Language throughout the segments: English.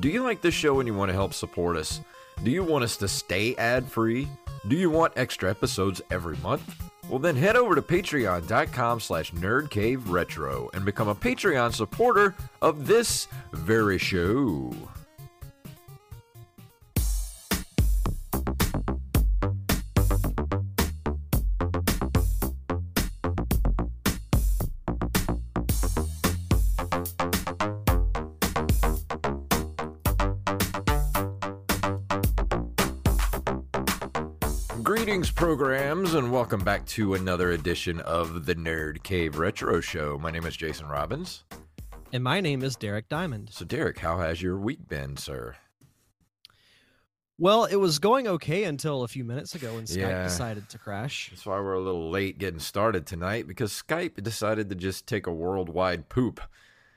Do you like this show and you want to help support us? Do you want us to stay ad free? Do you want extra episodes every month? Well then head over to patreon.com slash nerdcaveretro and become a Patreon supporter of this very show. Greetings, programs, and welcome back to another edition of the Nerd Cave Retro Show. My name is Jason Robbins. And my name is Derek Diamond. So, Derek, how has your week been, sir? Well, it was going okay until a few minutes ago when Skype Yeah. decided to crash. That's why we're a little late getting started tonight because Skype decided to just take a worldwide poop.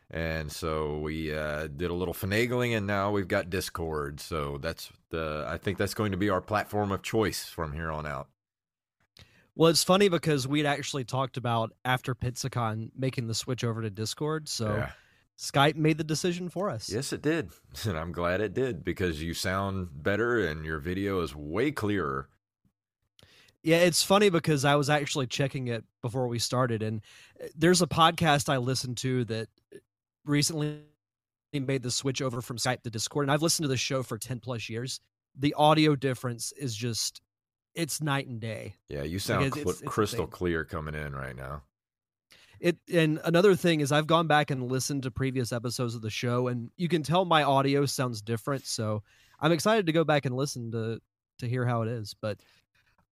And so we uh, did a little finagling, and now we've got Discord. So that's the I think that's going to be our platform of choice from here on out. Well, it's funny because we'd actually talked about after Pensacon making the switch over to Discord. So Yeah. Skype made the decision for us. Yes, it did, and I'm glad it did because you sound better and your video is way clearer. Yeah, it's funny because I was actually checking it before we started, and uh, there's a podcast I listened to that recently made the switch over from Skype to Discord, and I've listened to the show for 10 plus years. The audio difference is just, it's night and day. Yeah, you sound it's- cl- it's- it's crystal insane. clear coming in right now. It and another thing is I've gone back and listened to previous episodes of the show, and you can tell my audio sounds different. So I'm excited to go back and listen to to hear how it is. But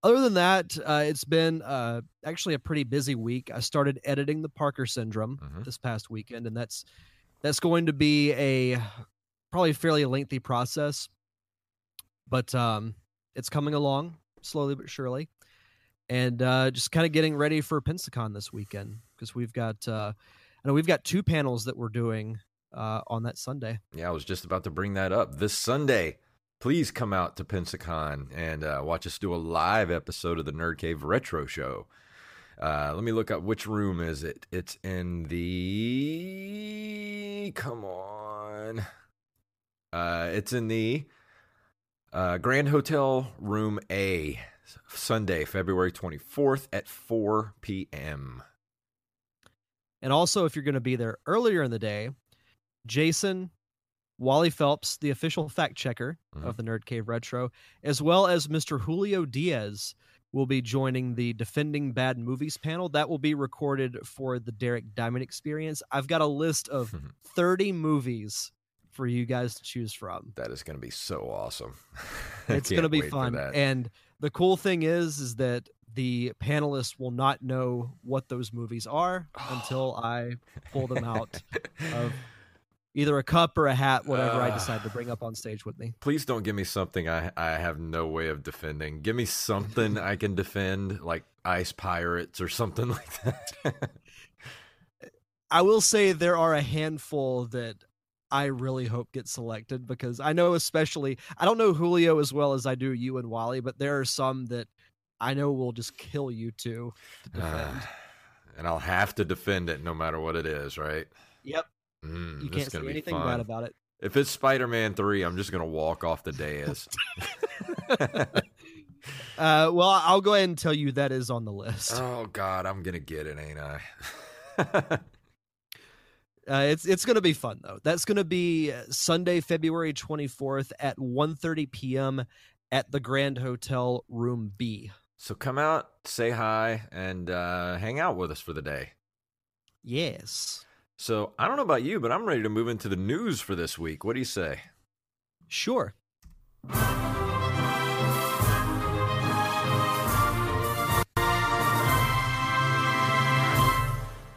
other than that, uh, it's been uh, actually a pretty busy week. I started editing the Parker Syndrome Mhm. this past weekend, and that's that's going to be a probably fairly lengthy process, but um, it's coming along slowly but surely and uh, just kind of getting ready for Pensacon this weekend because we've got uh, I know we've got two panels that we're doing uh, on that Sunday. Yeah, I was just about to bring that up. This Sunday, please come out to Pensacon and uh, watch us do a live episode of the Nerd Cave Retro Show. Uh, let me look up which room is it. It's in the. Come on. Uh, it's in the uh, Grand Hotel Room A, Sunday, February 24th at 4 p.m. And also, if you're going to be there earlier in the day, Jason, Wally Phelps, the official fact checker Mhm. of the Nerd Cave Retro, as well as Mr. Julio Diaz, will be joining the Defending Bad Movies panel. That will be recorded for the Derek Diamond Experience. I've got a list of 30 movies for you guys to choose from. That is going to be so awesome. It's going to be fun. And the cool thing is is that the panelists will not know what those movies are until I pull them out of either a cup or a hat, whatever I Ah. decide to bring up on stage with me. Please don't give me something I I have no way of defending. Give me something I can defend, like Ice Pirates or something like that. I will say there are a handful that I really hope get selected because I know, especially, I don't know Julio as well as I do you and Wally, but there are some that I know will just kill you two to defend. and I'll have to defend it no matter what it is, right? Yep. Mm, You can't say anything fun. bad about it. If it's Spider Man 3, I'm just going to walk off the dais. Uh, well, I'll go ahead and tell you that is on the list. oh, God, I'm going to get it, ain't I? Uh, it's it's gonna be fun though. That's gonna be uh, Sunday, February twenty fourth at 1.30 p.m. at the Grand Hotel, Room B. so come out, say hi, and uh, hang out with us for the day. Yes, So I don't know about you, but I'm ready to move into the news for this week. What do you say? sure.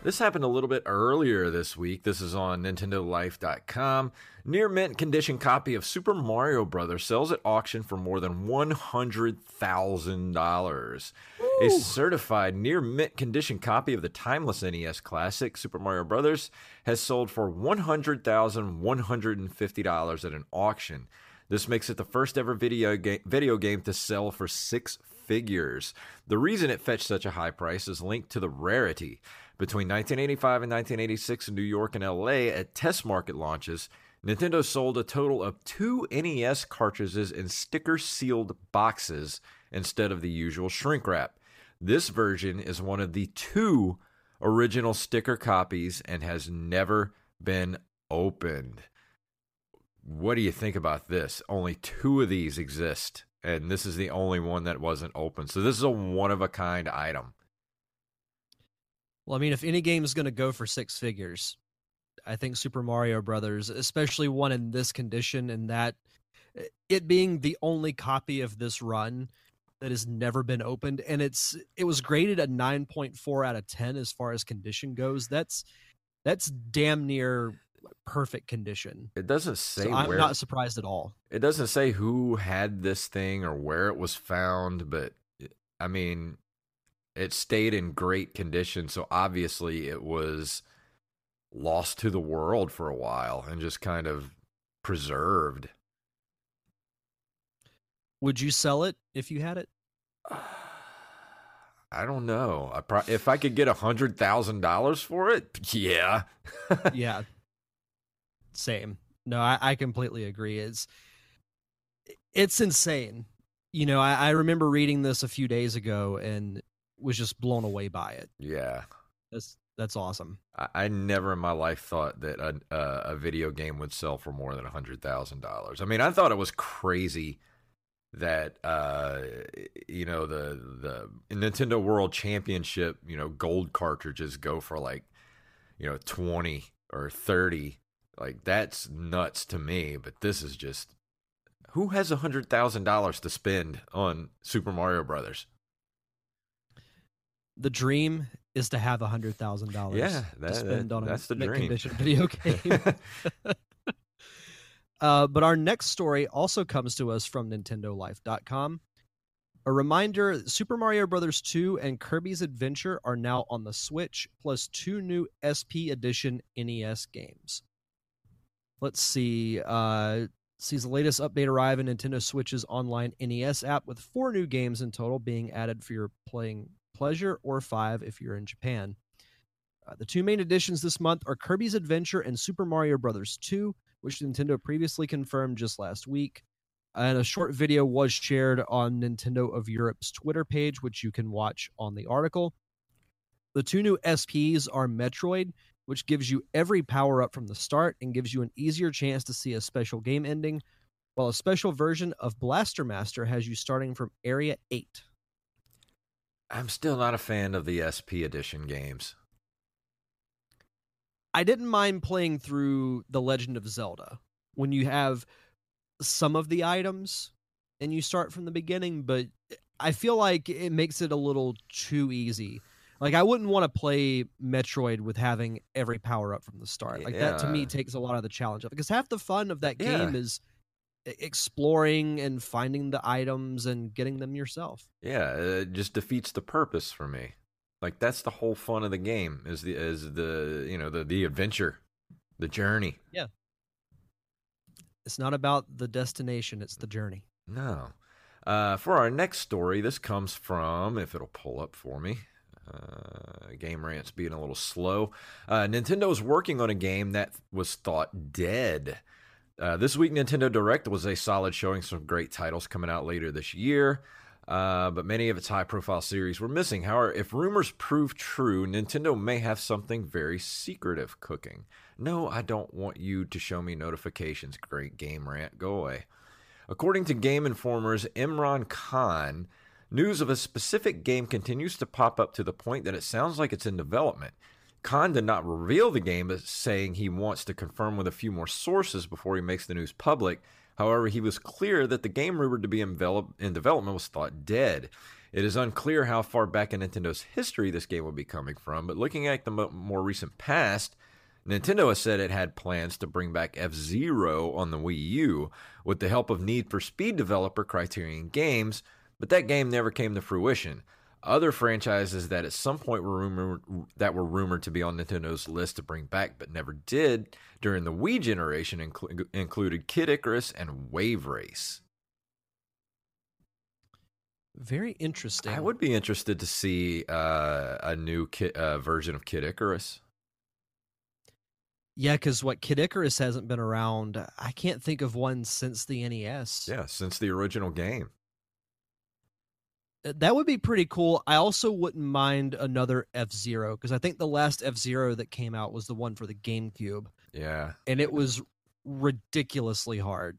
This happened a little bit earlier this week. This is on NintendoLife.com. Near mint condition copy of Super Mario Brothers sells at auction for more than $100,000. A certified near mint condition copy of the timeless NES classic Super Mario Brothers has sold for $100,150 at an auction. This makes it the first ever video game, video game to sell for six figures. The reason it fetched such a high price is linked to the rarity. Between 1985 and 1986 in New York and LA at test market launches, Nintendo sold a total of two NES cartridges in sticker sealed boxes instead of the usual shrink wrap. This version is one of the two original sticker copies and has never been opened. What do you think about this? Only two of these exist, and this is the only one that wasn't open. So, this is a one of a kind item. Well, I mean, if any game is gonna go for six figures, I think Super Mario Brothers, especially one in this condition, and that eh, it being the only copy of this run that has never been opened, and it's it was graded a nine point four out of ten as far as condition goes. That's that's damn near perfect condition. It doesn't say So I'm where not surprised at all. it doesn't say who had this thing or where it was found, but eh, I mean, it stayed in great condition. So obviously, it was lost to the world for a while and just kind of preserved. Would you sell it if you had it? I don't know. I pro- if I could get a hundred thousand dollars for it, yeah. yeah. Same. No, I, I completely agree. It's it's insane. You know, I, I remember reading this a few days ago and was just blown away by it. yeah. That's that's awesome. I, I never in my life thought that a, a, a video game would sell for more than a hundred thousand dollars. I mean, I thought it was crazy that uh, you know the the Nintendo World Championship, you know, gold cartridges go for like you know twenty or thirty. Like that's nuts to me. But this is just who has a hundred thousand dollars to spend on Super Mario Brothers? The dream is to have a hundred thousand dollars Yeah, to that- spend that- on a that's the mint dream. condition video game. Uh, but our next story also comes to us from NintendoLife.com. A reminder Super Mario Bros. 2 and Kirby's Adventure are now on the Switch, plus two new SP Edition NES games. Let's see. Uh, sees the latest update arrive in Nintendo Switch's online NES app with four new games in total being added for your playing pleasure, or five if you're in Japan. Uh, the two main additions this month are Kirby's Adventure and Super Mario Bros. 2, which Nintendo previously confirmed just last week. And a short video was shared on Nintendo of Europe's Twitter page, which you can watch on the article. The two new SPs are Metroid, which gives you every power up from the start and gives you an easier chance to see a special game ending, while a special version of Blaster Master has you starting from Area 8. I'm still not a fan of the SP edition games. I didn't mind playing through The Legend of Zelda when you have some of the items and you start from the beginning, but I feel like it makes it a little too easy. Like I wouldn't want to play Metroid with having every power up from the start. Like that to me takes a lot of the challenge of it because half the fun of that Yeah. game is exploring and finding the items and getting them yourself. Yeah, it just defeats the purpose for me. Like that's the whole fun of the game is the is the you know the the adventure, the journey. Yeah. It's not about the destination; it's the journey. No. Uh, for our next story, this comes from, if it'll pull up for me, uh, Game Rant's being a little slow. Uh, Nintendo is working on a game that was thought dead. Uh, this week, Nintendo Direct was a solid showing some great titles coming out later this year, uh, but many of its high profile series were missing. However, if rumors prove true, Nintendo may have something very secretive cooking. No, I don't want you to show me notifications, great Game Rant. Go away. According to Game Informer's Imran Khan, news of a specific game continues to pop up to the point that it sounds like it's in development. Khan did not reveal the game, saying he wants to confirm with a few more sources before he makes the news public. However, he was clear that the game rumored to be in development was thought dead. It is unclear how far back in Nintendo's history this game would be coming from, but looking at the more recent past, Nintendo has said it had plans to bring back F Zero on the Wii U with the help of Need for Speed developer Criterion Games, but that game never came to fruition. Other franchises that at some point were rumored that were rumored to be on Nintendo's list to bring back but never did during the Wii generation inclu- included Kid Icarus and Wave Race. Very interesting. I would be interested to see uh, a new ki- uh, version of Kid Icarus. Yeah, because what Kid Icarus hasn't been around. I can't think of one since the NES. Yeah, since the original game. Uh, That would be pretty cool. I also wouldn't mind another F Zero because I think the last F Zero that came out was the one for the GameCube, Yeah. and it was ridiculously hard.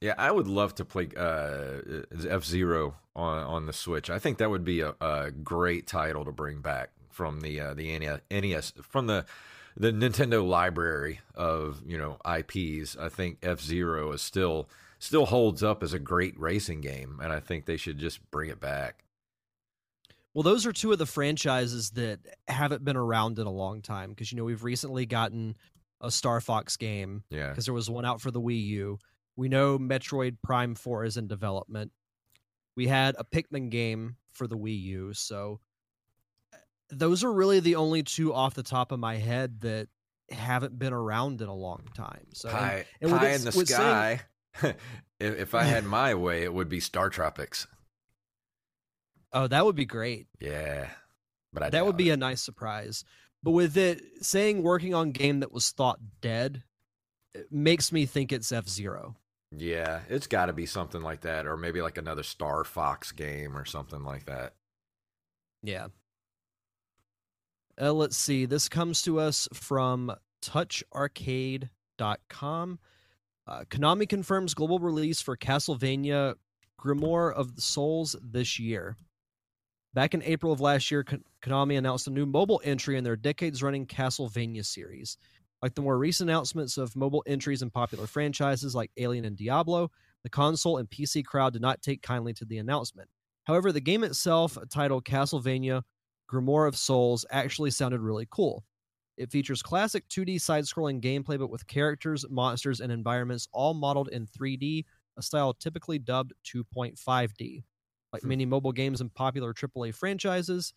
Yeah, I would love to play uh, F Zero on on the Switch. I think that would be a, a great title to bring back from the uh, the NES from the the Nintendo library of you know IPs. I think F Zero is still still holds up as a great racing game, and I think they should just bring it back. Well, those are two of the franchises that haven't been around in a long time because you know we've recently gotten a Star Fox game Yeah, because there was one out for the Wii U. We know Metroid Prime 4 is in development. We had a Pikmin game for the Wii U, so uh, those are really the only two off the top of my head that haven't been around in a long time. So pie, and with pie it- in the with saying- sky. if, if I had my way, it would be Star Tropics. oh, that would be great. Yeah, but I that would be it. a nice surprise. But with it saying working on game that was thought dead, it makes me think it's F Zero. Yeah, it's got to be something like that, or maybe like another Star Fox game or something like that. Yeah. Uh, let's see. This comes to us from toucharcade.com. Uh, Konami confirms global release for Castlevania Grimoire of the Souls this year. Back in April of last year, Konami announced a new mobile entry in their decades running Castlevania series. Like the more recent announcements of mobile entries in popular franchises like Alien and Diablo, the console and PC crowd did not take kindly to the announcement. However, the game itself, titled Castlevania Grimoire of Souls, actually sounded really cool. It features classic 2D side scrolling gameplay, but with characters, monsters, and environments all modeled in 3D, a style typically dubbed 2.5D. Like Hmm. many mobile games and popular AAA franchises,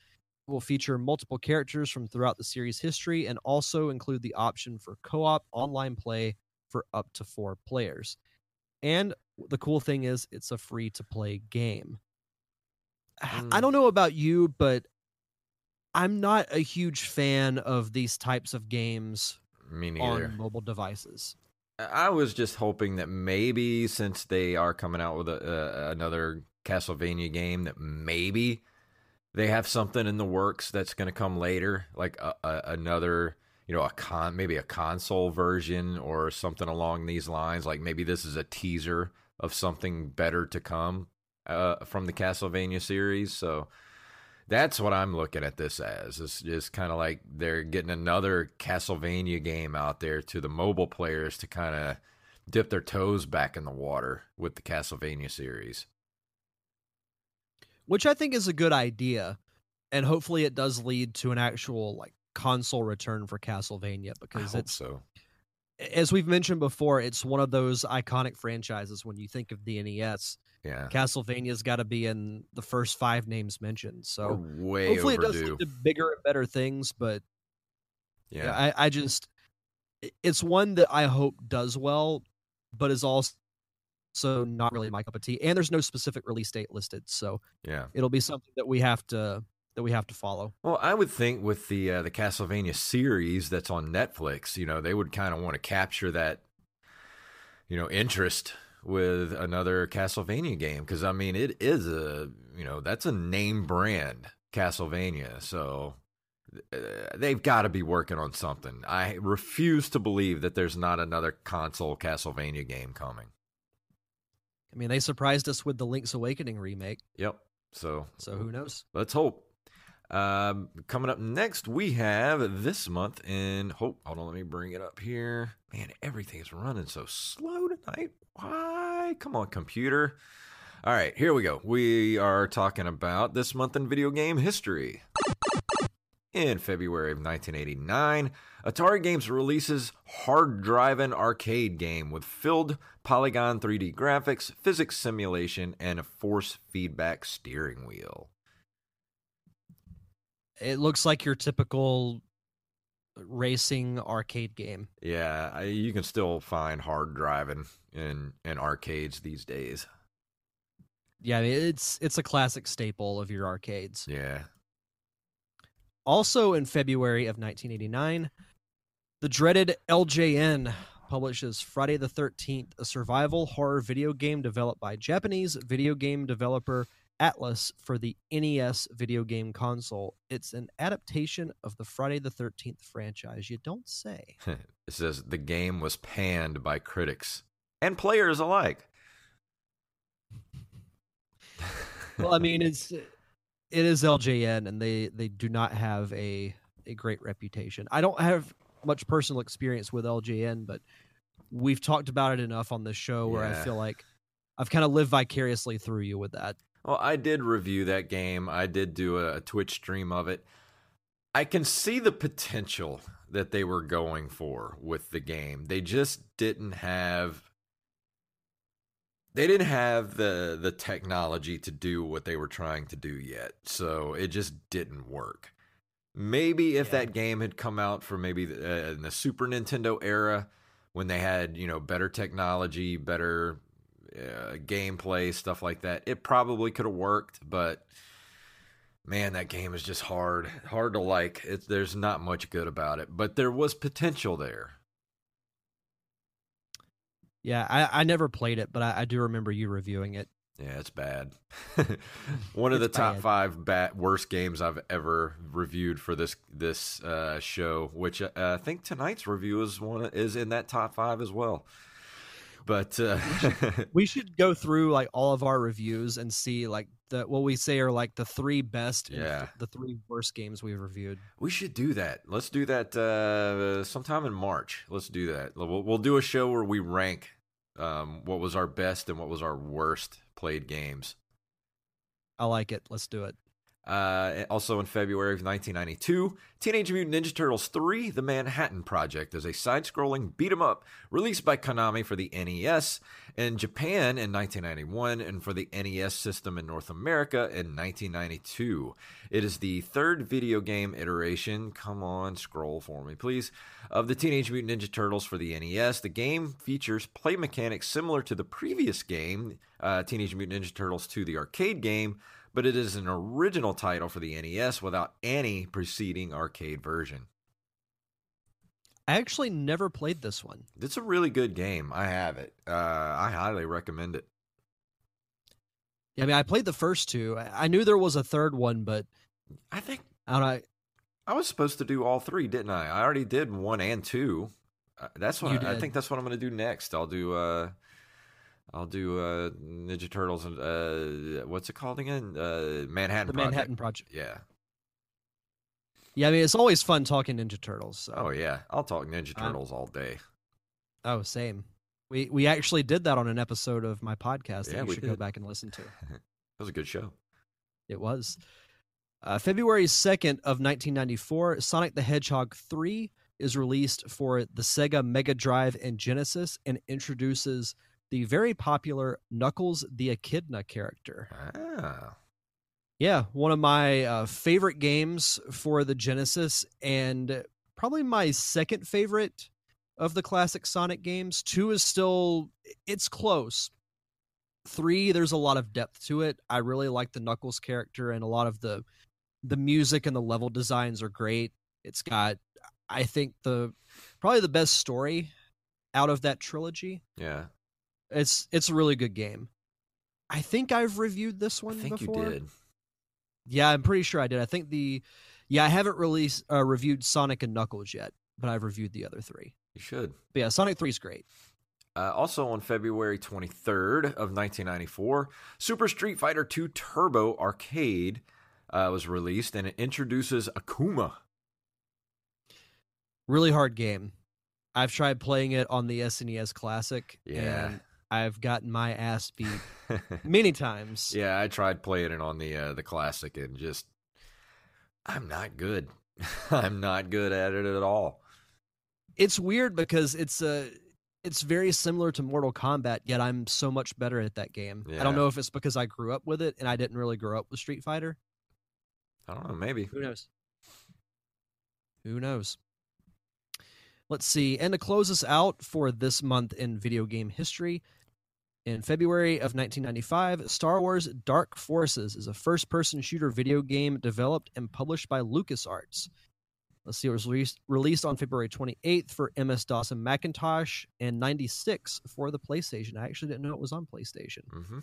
it will feature multiple characters from throughout the series' history and also include the option for co op online play for up to four players. And the cool thing is, it's a free to play game. I Mm. don't know about you, but I'm not a huge fan of these types of games Me on mobile devices. I was just hoping that maybe since they are coming out with a, uh, another Castlevania game, that maybe they have something in the works that's going to come later, like a, a, another, you know, a con, maybe a console version or something along these lines. Like maybe this is a teaser of something better to come uh, from the Castlevania series. So that's what I'm looking at this as. It's just kind of like they're getting another Castlevania game out there to the mobile players to kind of dip their toes back in the water with the Castlevania series. which I think is a good idea, and hopefully it does lead to an actual like console return for Castlevania I because hope it's so. as we've mentioned before, it's one of those iconic franchises when you think of the NES. Yeah. Castlevania's got to be in the first five names mentioned. We're So way hopefully it does overdue. lead to bigger and better things. But yeah. yeah, I, I just it's one that I hope does well, but is also not really my cup of tea. And there's no specific release date listed, so yeah. it'll be something that we have to that we have to follow. Well, I would think with the uh, the Castlevania series that's on Netflix, you know, they would kind of want to capture that, you know, interest with another Castlevania game because I mean, it is a you know that's a name brand Castlevania, so uh, they've got to be working on something. I refuse to believe that there's not another console Castlevania game coming. I mean, they surprised us with the Link's Awakening remake, Yep. So so who knows? Let's hope. Um, coming up next, we have this month in hope. Hold on, let me bring it up here. Man, everything is running so slow tonight. Why? Come on, computer. All right, here we go. We are talking about this month in video game history. In February of 1989, Atari Games releases Hard Driving Arcade Game with filled polygon 3D graphics, physics simulation, and a force feedback steering wheel. It looks like your typical racing arcade game. Yeah, I, you can still find hard driving in in arcades these days. Yeah, it's it's a classic staple of your arcades. Yeah. Also in February of 1989, the dreaded LJN publishes Friday the 13th, a survival horror video game developed by Japanese video game developer Atlus for the NES video game console. It's an adaptation of the Friday the 13th franchise. You don't say. It says the game was panned by critics and players alike. well, I mean, it's it is LJN, and they they do not have a a great reputation. I don't have much personal experience with LJN, but we've talked about it enough on this show where I feel like I've kind of lived vicariously through you with that. Well, I did review that game. I did do a, a Twitch stream of it. I can see the potential that they were going for with the game. They just didn't have they didn't have the the technology to do what they were trying to do yet. So it just didn't work. Maybe if Yeah. that game had come out for maybe the, uh, in the Super Nintendo era when they had, you know, better technology, better uh, gameplay, stuff like that, it probably could have worked, but man, that game is just hard, hard to like. It's there's not much good about it, but there was potential there. Yeah, I, I never played it, but I, I do remember you reviewing it. Yeah, it's bad. One of the top bad. five bad, worst games I've ever reviewed for this this uh, show, which uh, I think tonight's review is one is in that top five as well. But uh, We should go through like all of our reviews and see like the what we say are like the three best, and Yeah. the three worst games we've reviewed. we should do that. Let's do that uh, sometime in March. Let's do that. We'll, we'll do a show where we rank um, what was our best and what was our worst played games. I like it. Let's do it. Uh, also in February of 1992, Teenage Mutant Ninja Turtles 3: The Manhattan Project is a side-scrolling beat 'em up released by Konami for the NES in Japan in 1991 and for the NES system in North America in 1992. It is the third video game iteration, come on, scroll for me please, of the Teenage Mutant Ninja Turtles for the NES. The game features play mechanics similar to the previous game, uh, Teenage Mutant Ninja Turtles 2, the arcade game, but it is an original title for the NES without any preceding arcade version. I actually never played this one. It's a really good game. I have it. Uh, I highly recommend it. Yeah, I mean, I played the first two. I knew there was a third one, but I think I don't know. I was supposed to do all three, didn't I? I already did one and two. Uh, That's what I, I think. That's what I'm going to do next. I'll do. Uh, I'll do uh, Ninja Turtles and uh, what's it called again? Uh, Manhattan. The Project. Manhattan Project. Yeah. Yeah, I mean, it's always fun talking Ninja Turtles. So. Oh yeah. I'll talk Ninja Um, Turtles all day. Oh, same. We we actually did that on an episode of my podcast that Yeah, you we should go back and listen to. It was a good show. It was. Uh, February 2nd of 1994, Sonic the Hedgehog 3 is released for the Sega Mega Drive and Genesis and introduces the very popular Knuckles the Echidna character. Ah. Yeah, one of my uh, favorite games for the Genesis, and probably my second favorite of the classic Sonic games. Two is still it's close. Three, there's a lot of depth to it. I really like the Knuckles character, and a lot of the the music and the level designs are great. It's got, I think the probably the best story out of that trilogy. Yeah. It's it's a really good game. I think I've reviewed this one. I think before. you did. Yeah, I'm pretty sure I did. I think the yeah, I haven't released uh, reviewed Sonic and Knuckles yet, but I've reviewed the other three. You should. But yeah, Sonic 3 is great. Uh, also on February 23rd of 1994, Super Street Fighter II Turbo Arcade uh, was released, and it introduces Akuma. Really hard game. I've tried playing it on the SNES Classic, Yeah. I've gotten my ass beat many times. yeah, I tried playing it on the uh, the classic, and just I'm not good. I'm not good at it at all. It's weird because it's a it's very similar to Mortal Kombat, yet I'm so much better at that game. I don't know if it's because I grew up with it and I didn't really grow up with Street Fighter. I don't know. Maybe. Who knows? Who knows? Let's see. And to close us out for this month in video game history, in February of 1995, Star Wars Dark Forces is a first person shooter video game developed and published by LucasArts. Let's see, it was released, released on February 28th for MS DOS and Macintosh and 96 for the PlayStation. I actually didn't know it was on PlayStation. hmm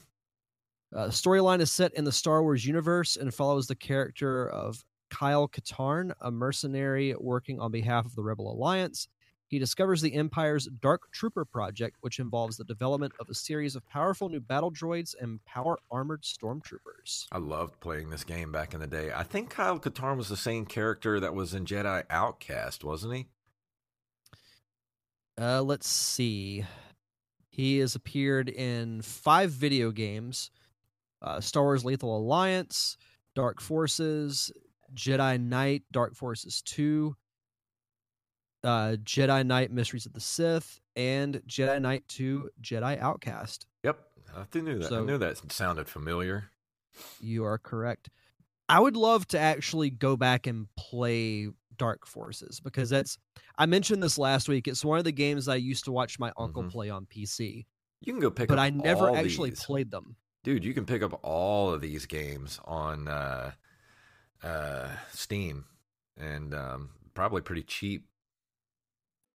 Uh, the storyline is set in the Star Wars universe and follows the character of Kyle Katarn, a mercenary working on behalf of the Rebel Alliance. He discovers the Empire's Dark Trooper project, which involves the development of a series of powerful new battle droids and power armored stormtroopers. I loved playing this game back in the day. I think Kyle Katarn was the same character that was in Jedi Outcast, wasn't he? Uh, let's see. He has appeared in five video games uh, Star Wars Lethal Alliance, Dark Forces, Jedi Knight, Dark Forces 2, uh, Jedi Knight Mysteries of the Sith, and Jedi Knight 2 Jedi Outcast. Yep, I knew that. I knew that sounded familiar. You are correct. I would love to actually go back and play Dark Forces because that's. I mentioned this last week. It's one of the games I used to watch my uncle Mhm. play on PC, You can go pick up. but I never all actually these. played them. Dude, you can pick up all of these games on uh, uh, Steam and um, probably pretty cheap.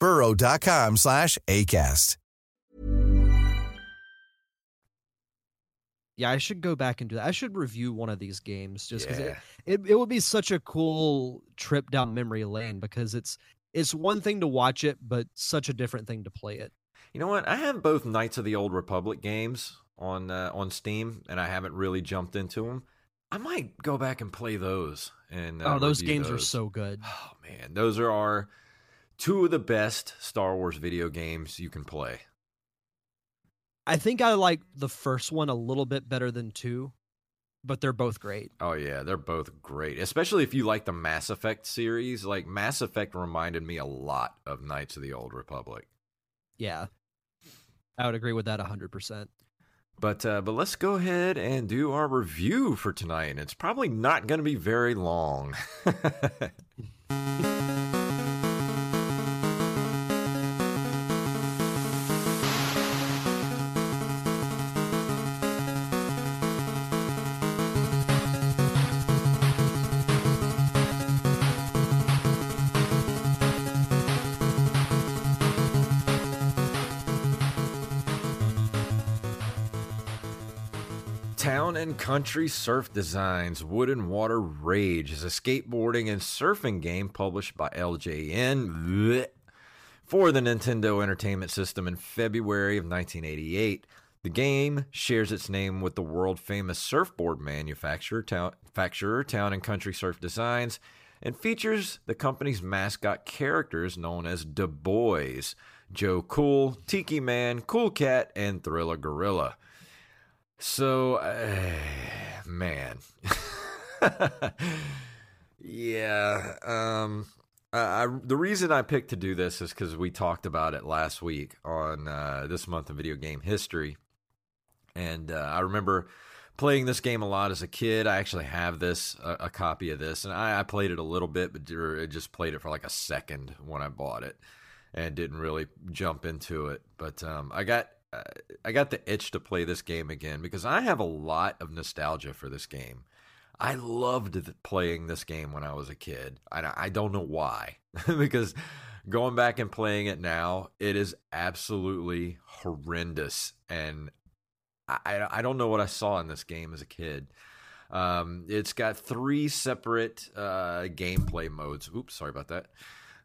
burrow.com slash ACAST. Yeah, I should go back and do that. I should review one of these games just because yeah. it, it, it would be such a cool trip down memory lane because it's it's one thing to watch it, but such a different thing to play it. You know what? I have both Knights of the Old Republic games on uh, on Steam, and I haven't really jumped into them. I might go back and play those. And uh, oh, those review games are so good. Oh man, those are our two of the best Star Wars video games you can play. I think I like the first one a little bit better than two, but they're both great. Oh yeah, they're both great. Especially if you like the Mass Effect series. Like Mass Effect reminded me a lot of Knights of the Old Republic. Yeah, I would agree with that hundred percent. But uh, but let's go ahead and do our review for tonight. And it's probably not going to be very long. Town and Country Surf Designs Wood and Water Rage is a skateboarding and surfing game published by LJN for the Nintendo Entertainment System in February of 1988. The game shares its name with the world famous surfboard manufacturer Town, Town and Country Surf Designs and features the company's mascot characters known as Da Boys Joe Cool, Tiki Man, Cool Cat, and Thriller Gorilla. So, uh, man. yeah. Um, I, the reason I picked to do this is because we talked about it last week on uh, this month of video game history. And uh, I remember playing this game a lot as a kid. I actually have this, a, a copy of this, and I, I, played it a little bit, but just played it for like a second when I bought it and didn't really jump into it. But um, I got I got the itch to play this game again because I have a lot of nostalgia for this game. I loved playing this game when I was a kid. I, I don't know why, because going back and playing it now, it is absolutely horrendous, and I I don't know what I saw in this game as a kid. Um, it's got three separate uh, gameplay modes. Oops, sorry about that.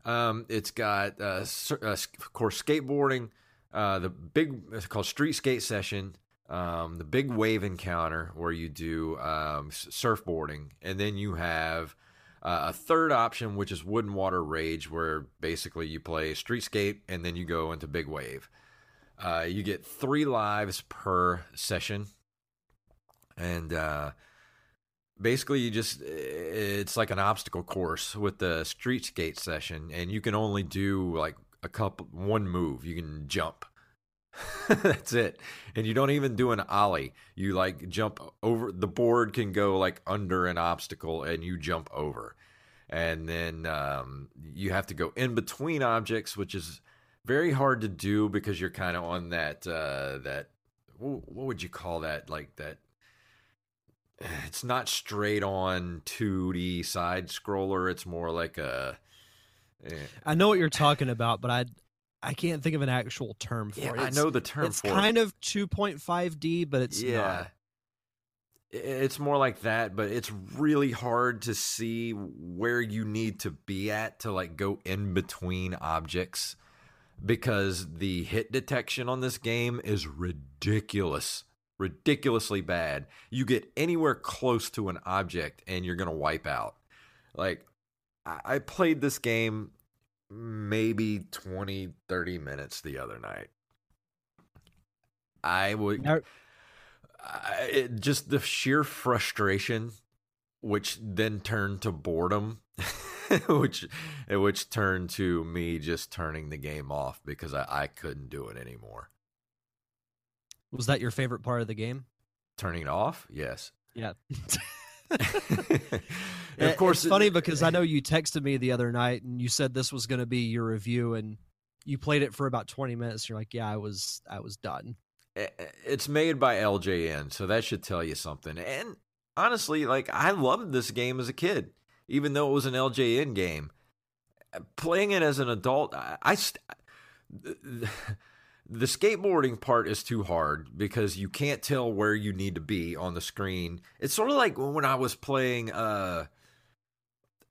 Um, it's got, uh, uh, of course, skateboarding. Uh, the big it's called Street Skate Session. Um, the big wave encounter where you do um, surfboarding, and then you have uh, a third option, which is Wood and Water Rage, where basically you play street skate and then you go into big wave. Uh, you get three lives per session, and uh, basically you just it's like an obstacle course with the street skate session and you can only do like a couple one move you can jump that's it and you don't even do an ollie you like jump over the board can go like under an obstacle and you jump over and then um, you have to go in between objects which is very hard to do because you're kind of on that uh, that what would you call that like that it's not straight on 2D side scroller. It's more like a. I know what you're talking about, but I I can't think of an actual term for yeah, it. It's, I know the term it's kind of 2.5D, but it's yeah. Not. It's more like that, but it's really hard to see where you need to be at to like go in between objects because the hit detection on this game is ridiculous ridiculously bad. You get anywhere close to an object and you're going to wipe out. Like, I played this game maybe 20, 30 minutes the other night. I would. I, it, just the sheer frustration, which then turned to boredom, which which turned to me just turning the game off because I, I couldn't do it anymore. Was that your favorite part of the game? Turning it off? Yes. Yeah. of course, it's funny because I know you texted me the other night and you said this was going to be your review, and you played it for about twenty minutes. You're like, "Yeah, I was, I was done." It's made by LJN, so that should tell you something. And honestly, like I loved this game as a kid, even though it was an LJN game. Playing it as an adult, I, I the skateboarding part is too hard because you can't tell where you need to be on the screen. It's sort of like when I was playing uh,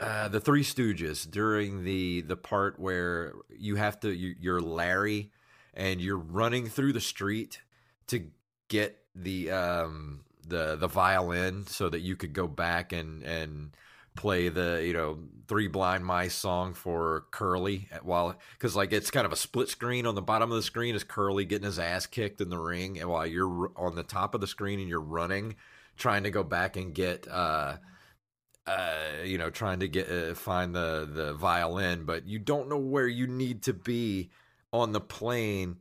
uh, the Three Stooges during the the part where you have to you, you're Larry and you're running through the street to get the um the the violin so that you could go back and and play the you know three blind mice song for curly while because like it's kind of a split screen. On the bottom of the screen is curly getting his ass kicked in the ring and while you're on the top of the screen and you're running trying to go back and get uh uh you know trying to get uh, find the the violin but you don't know where you need to be on the plane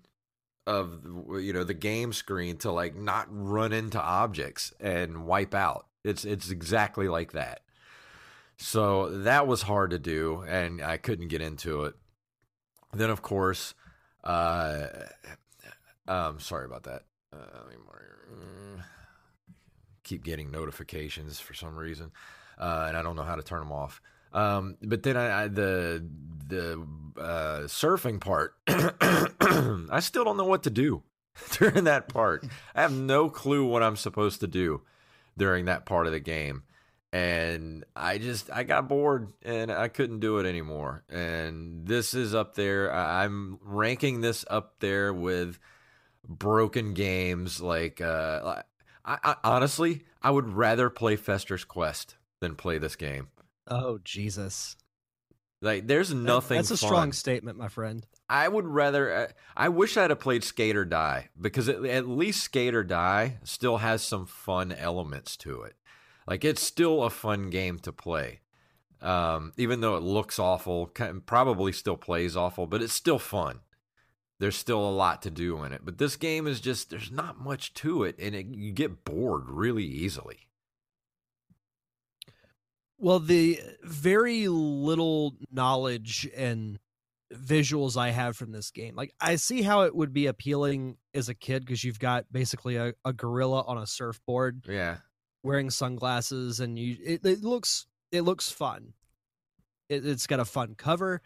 of you know the game screen to like not run into objects and wipe out. It's it's exactly like that so that was hard to do, and I couldn't get into it. Then, of course, uh, um, sorry about that. Uh, keep getting notifications for some reason, uh, and I don't know how to turn them off. Um, but then I, I the the uh, surfing part, I still don't know what to do. during that part. I have no clue what I'm supposed to do during that part of the game. And I just I got bored and I couldn't do it anymore. And this is up there. I'm ranking this up there with broken games like uh I, I honestly I would rather play Fester's Quest than play this game. Oh Jesus! Like, there's nothing. That's a fun. strong statement, my friend. I would rather. I wish I'd have played Skate or Die because at, at least Skate or Die still has some fun elements to it. Like it's still a fun game to play, um, even though it looks awful. Probably still plays awful, but it's still fun. There's still a lot to do in it, but this game is just there's not much to it, and it, you get bored really easily. Well, the very little knowledge and visuals I have from this game, like I see how it would be appealing as a kid because you've got basically a, a, gorilla on a surfboard, yeah, wearing sunglasses, and you it, it looks it looks fun. It, it's got a fun cover.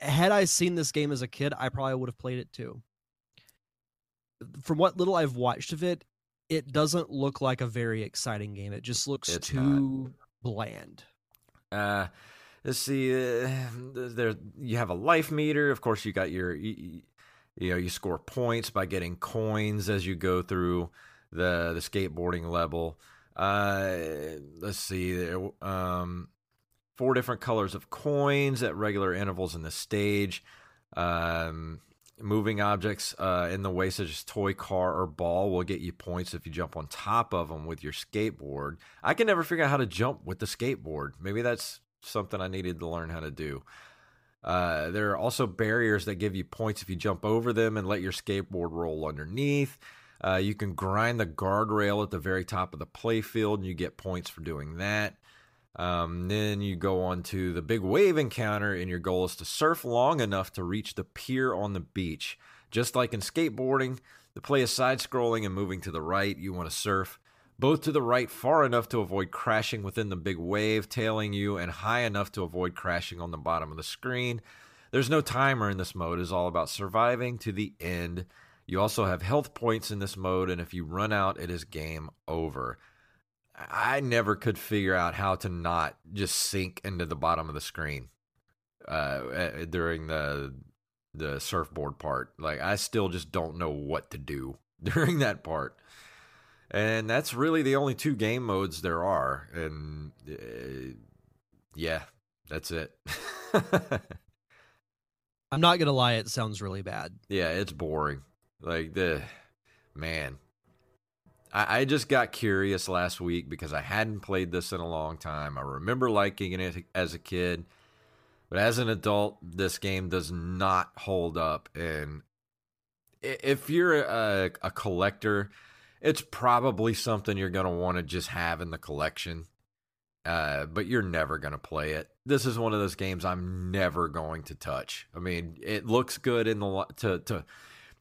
Had I seen this game as a kid, I probably would have played it too. From what little I've watched of it, it doesn't look like a very exciting game. It just looks it's too not bland. Uh, let's see. Uh, there, you have a life meter. Of course, you got your, you, you, know, you score points by getting coins as you go through the the skateboarding level. Uh, let's see. There, um, four different colors of coins at regular intervals in the stage. Um, moving objects uh, in the way, such as toy car or ball, will get you points if you jump on top of them with your skateboard. I can never figure out how to jump with the skateboard. Maybe that's something I needed to learn how to do. Uh, there are also barriers that give you points if you jump over them and let your skateboard roll underneath. Uh, you can grind the guardrail at the very top of the playfield, and you get points for doing that. Um, then you go on to the big wave encounter, and your goal is to surf long enough to reach the pier on the beach. Just like in skateboarding, the play is side scrolling and moving to the right. You want to surf both to the right far enough to avoid crashing within the big wave tailing you, and high enough to avoid crashing on the bottom of the screen. There's no timer in this mode, it's all about surviving to the end. You also have health points in this mode, and if you run out, it is game over. I never could figure out how to not just sink into the bottom of the screen uh, during the the surfboard part. Like I still just don't know what to do during that part. And that's really the only two game modes there are. And uh, yeah, that's it. I'm not going to lie, it sounds really bad. Yeah, it's boring. Like the man, I, I just got curious last week because I hadn't played this in a long time. I remember liking it as a kid, but as an adult, this game does not hold up. And if you're a, a collector, it's probably something you're going to want to just have in the collection. Uh, but you're never going to play it. This is one of those games I'm never going to touch. I mean, it looks good in the to to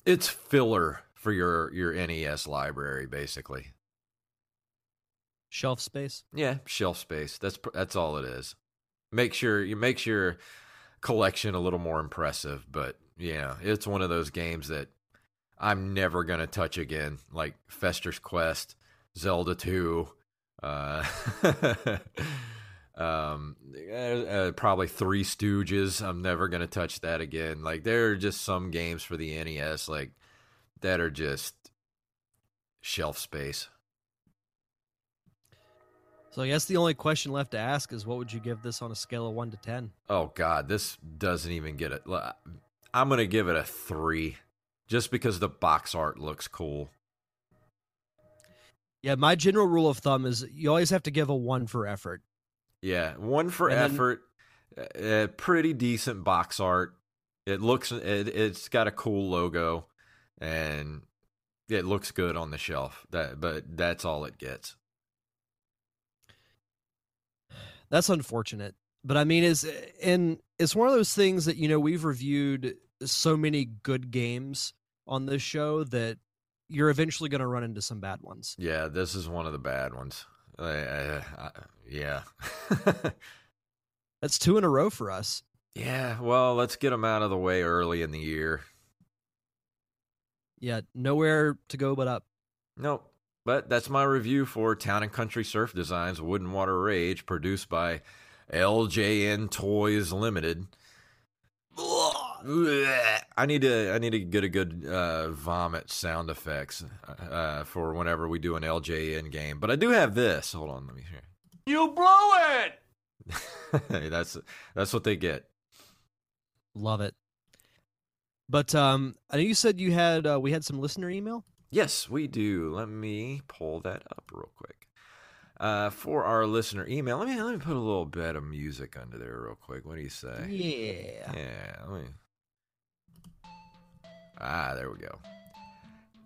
it's filler for your your NES library, basically. Shelf space. Yeah, shelf space. That's that's all it is. Make sure you makes your collection a little more impressive, but yeah, it's one of those games that I'm never gonna touch again, like Fester's Quest, Zelda Two, uh, um, uh, probably Three Stooges. I'm never gonna touch that again. Like there are just some games for the NES, like that are just shelf space. So I guess the only question left to ask is what would you give this on a scale of 1 to 10? Oh god, this doesn't even get it. I'm going to give it a 3 just because the box art looks cool. Yeah, my general rule of thumb is you always have to give a 1 for effort. Yeah, 1 for and effort. Then... Uh, pretty decent box art. It looks it, it's got a cool logo and it looks good on the shelf. That, but that's all it gets. That's unfortunate, but I mean, is and it's one of those things that you know we've reviewed so many good games on this show that you're eventually going to run into some bad ones. Yeah, this is one of the bad ones. Uh, uh, yeah. That's two in a row for us. Yeah, well, let's get them out of the way early in the year. Yeah, nowhere to go but up. Nope. But that's my review for Town and Country Surf Designs Wood and Water Rage, produced by LJN Toys Limited. I need to I need to get a good uh, vomit sound effects uh, for whenever we do an LJN game. But I do have this. Hold on, let me hear. You blow it. that's that's what they get. Love it. But um, I know you said you had uh, we had some listener email. Yes, we do. Let me pull that up real quick. Uh, for our listener email, let me let me put a little bit of music under there real quick. What do you say? Yeah. Yeah. Let me. Ah, there we go.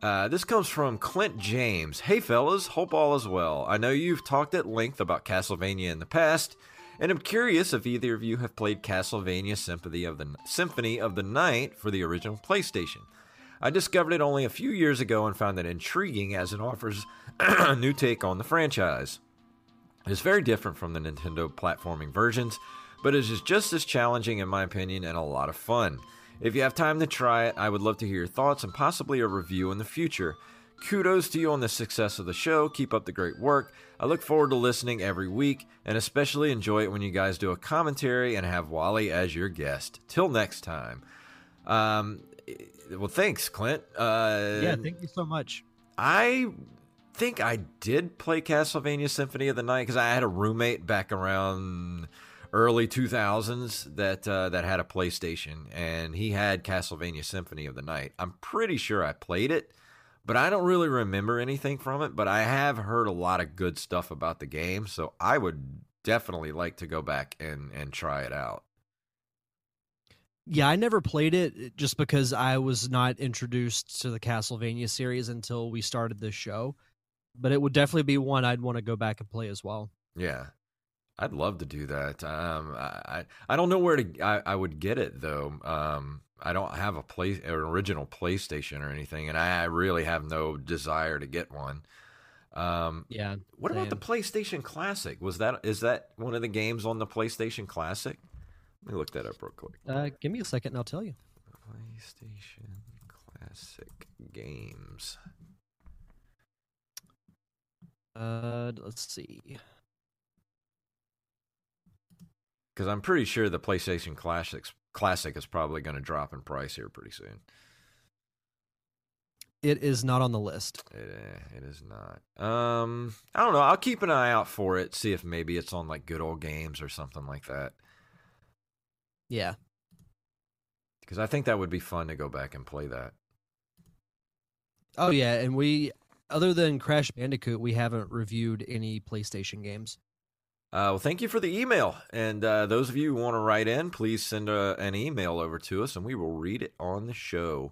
Uh, this comes from Clint James. Hey, fellas, hope all is well. I know you've talked at length about Castlevania in the past, and I'm curious if either of you have played Castlevania Symphony of the Symphony of the Night for the original PlayStation. I discovered it only a few years ago and found it intriguing as it offers a new take on the franchise. It's very different from the Nintendo platforming versions, but it is just as challenging in my opinion and a lot of fun. If you have time to try it, I would love to hear your thoughts and possibly a review in the future. Kudos to you on the success of the show. Keep up the great work. I look forward to listening every week and especially enjoy it when you guys do a commentary and have Wally as your guest. Till next time. Um, well, thanks, Clint. Uh, Yeah, thank you so much. I think I did play Castlevania Symphony of the Night because I had a roommate back around early 2000s that uh, that had a PlayStation and he had Castlevania Symphony of the Night. I'm pretty sure I played it, but I don't really remember anything from it. But I have heard a lot of good stuff about the game, so I would definitely like to go back and and try it out. Yeah, I never played it just because I was not introduced to the Castlevania series until we started this show. But it would definitely be one I'd want to go back and play as well. Yeah. I'd love to do that. Um, I I don't know where to I, I would get it though. Um, I don't have a play an original PlayStation or anything, and I, I really have no desire to get one. Um, Yeah. what about the. PlayStation Classic? Was that is that one of the games on the PlayStation Classic? Let me look that up real quick. Uh, give me a second and I'll tell you. PlayStation Classic games. Uh, let's see. Because I'm pretty sure the PlayStation Classics Classic is probably going to drop in price here pretty soon. It is not on the list. It, eh, it is not. Um, I don't know. I'll keep an eye out for it. See if maybe it's on like good old games or something like that. Yeah. Because I think that would be fun to go back and play that. Oh yeah, and we other than Crash Bandicoot, we haven't reviewed any PlayStation games. Uh, well, thank you for the email. And uh, those of you who want to write in, please send a, an email over to us, and we will read it on the show.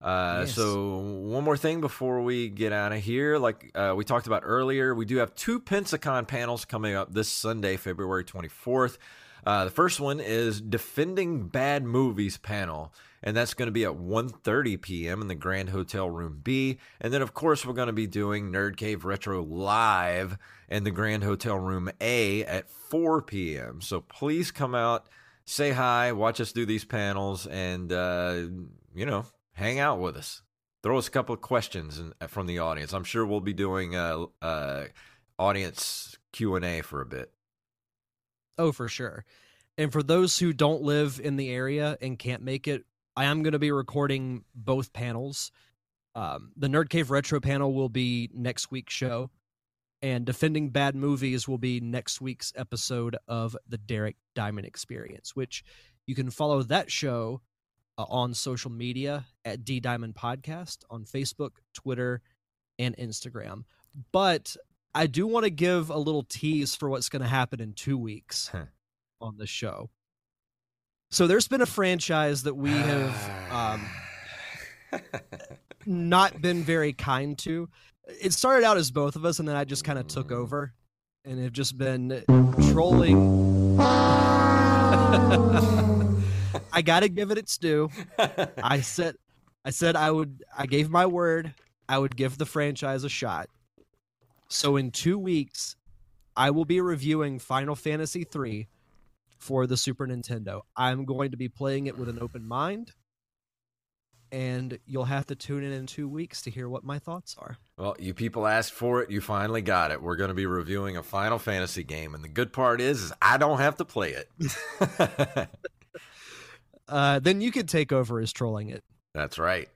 Uh, Yes. So, one more thing before we get out of here. Like uh, we talked about earlier, we do have two Pensacon panels coming up this Sunday, February 24th. Uh, the first one is Defending Bad Movies panel, and that's going to be at 1.30 p.m. in the Grand Hotel Room B. And then, of course, we're going to be doing Nerd Cave Retro live in the Grand Hotel Room A at 4 p.m. So please come out, say hi, watch us do these panels, and, uh, you know, hang out with us. Throw us a couple of questions in, from the audience. I'm sure we'll be doing a, uh, audience Q&A for a bit. Oh, for sure. And for those who don't live in the area and can't make it, I am going to be recording both panels. Um, the Nerd Cave Retro panel will be next week's show, and Defending Bad Movies will be next week's episode of the Derek Diamond Experience, which you can follow that show uh, on social media at D Diamond Podcast on Facebook, Twitter, and Instagram. But I do want to give a little tease for what's going to happen in two weeks on the show. So there's been a franchise that we have um, not been very kind to. It started out as both of us, and then I just kind of took over and have just been trolling. I gotta give it its due. I said, I said I would. I gave my word. I would give the franchise a shot. So in two weeks, I will be reviewing Final Fantasy III for the Super Nintendo. I'm going to be playing it with an open mind. and you'll have to tune in in two weeks to hear what my thoughts are. Well, you people asked for it. You finally got it. We're going to be reviewing a Final Fantasy game, and the good part is, is I don't have to play it. uh, then you could take over as trolling it. That's right.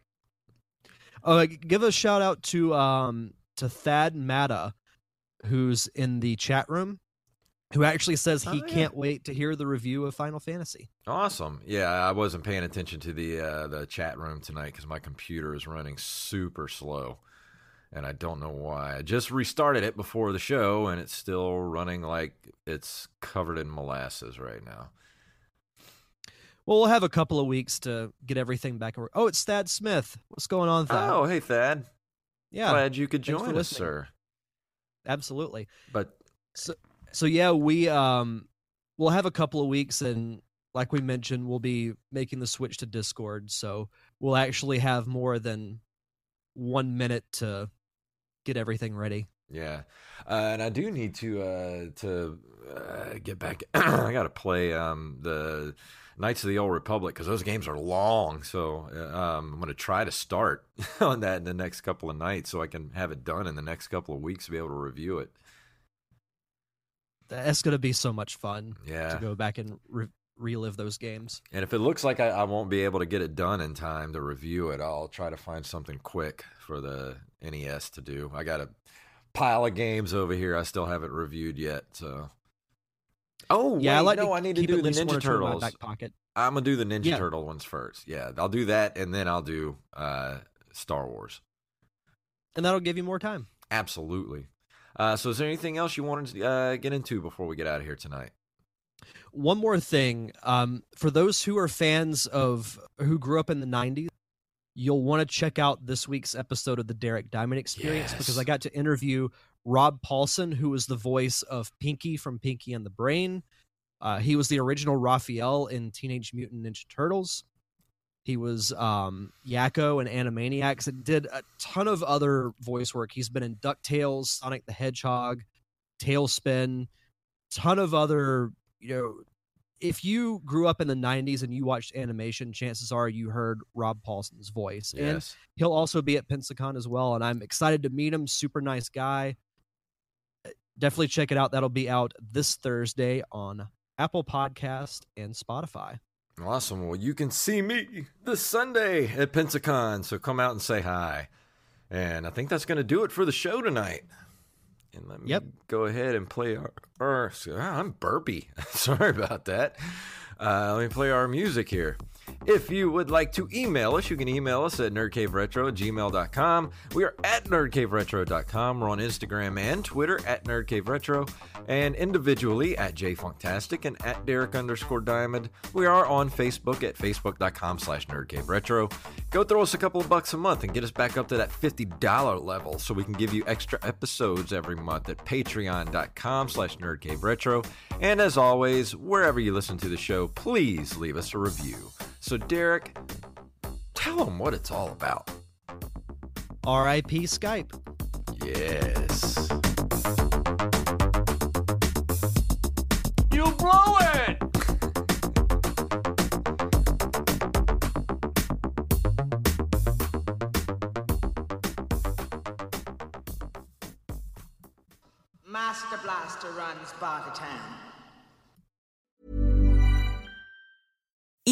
Uh, give a shout out to um to Thad Matta, who's in the chat room, who actually says he Oh, yeah. can't wait to hear the review of Final Fantasy. Awesome. Yeah, I wasn't paying attention to the uh, the chat room tonight because my computer is running super slow, and I don't know why. I just restarted it before the show, and it's still running like it's covered in molasses right now. Well, we'll have a couple of weeks to get everything back. Oh, it's Thad Smith. What's going on, Thad? Oh, hey Thad. yeah, Glad you could Thanks join us, listening. sir. absolutely. But So yeah, we um we'll have a couple of weeks and like we mentioned, we'll be making the switch to Discord, so we'll actually have more than one minute to get everything ready. Yeah, uh, and I do need to uh, to uh, get back. I got to play um, the Knights of the Old Republic because those games are long. So uh, um, I'm going to try to start on that in the next couple of nights, so I can have it done in the next couple of weeks to be able to review it. That's gonna be so much fun Yeah, to go back and re- relive those games. and if it looks like I, I won't be able to get it done in time to review it, I'll try to find something quick for the NES to do. I got a pile of games over here I still haven't reviewed yet. So. Oh yeah, I wait, like no, to I need to do the Ninja or two in my Turtles. back pocket. I'm gonna do the Ninja Yeah. Turtle ones first. Yeah, I'll do that, and then I'll do uh, Star Wars. And that'll give you more time. Absolutely. Uh, so, is there anything else you wanted to uh, get into before we get out of here tonight? One more thing, um, for those who are fans of who grew up in the '90s, you'll want to check out this week's episode of the Derek Diamond Experience because I got to interview Rob Paulsen, who was the voice of Pinky from Pinky and the Brain. Uh, he was the original Raphael in Teenage Mutant Ninja Turtles. He was um, Yakko and Animaniacs and did a ton of other voice work. He's been in DuckTales, Sonic the Hedgehog, TaleSpin, ton of other, you know, if you grew up in the 90s and you watched animation, chances are you heard Rob Paulsen's voice. And Yes. he'll also be at Pensacon as well. And I'm excited to meet him. Super nice guy. Definitely check it out. That'll be out this Thursday on Apple Podcast and Spotify. Awesome. Well, you can see me this Sunday at Pensacon, so come out and say hi. And I think that's going to do it for the show tonight. And let me Yep. go ahead and play our. our I'm burpy. Sorry about that. Uh, let me play our music here. If you would like to email us, you can email us at nerdcaveretro gmail.com. We are at nerdcaveretro.com. We're on Instagram and Twitter at nerdcaveretro and individually at jfunktastic and at Derek underscore diamond. We are on Facebook at facebook.com slash nerdcaveretro. Go throw us a couple of bucks a month and get us back up to that $50 level so we can give you extra episodes every month at patreon.com slash nerdcaveretro. And as always, wherever you listen to the show, please leave us a review. So, Derek, tell them what it's all about. RIP Skype. Yes. You blew it! Master Blaster runs Bartertown.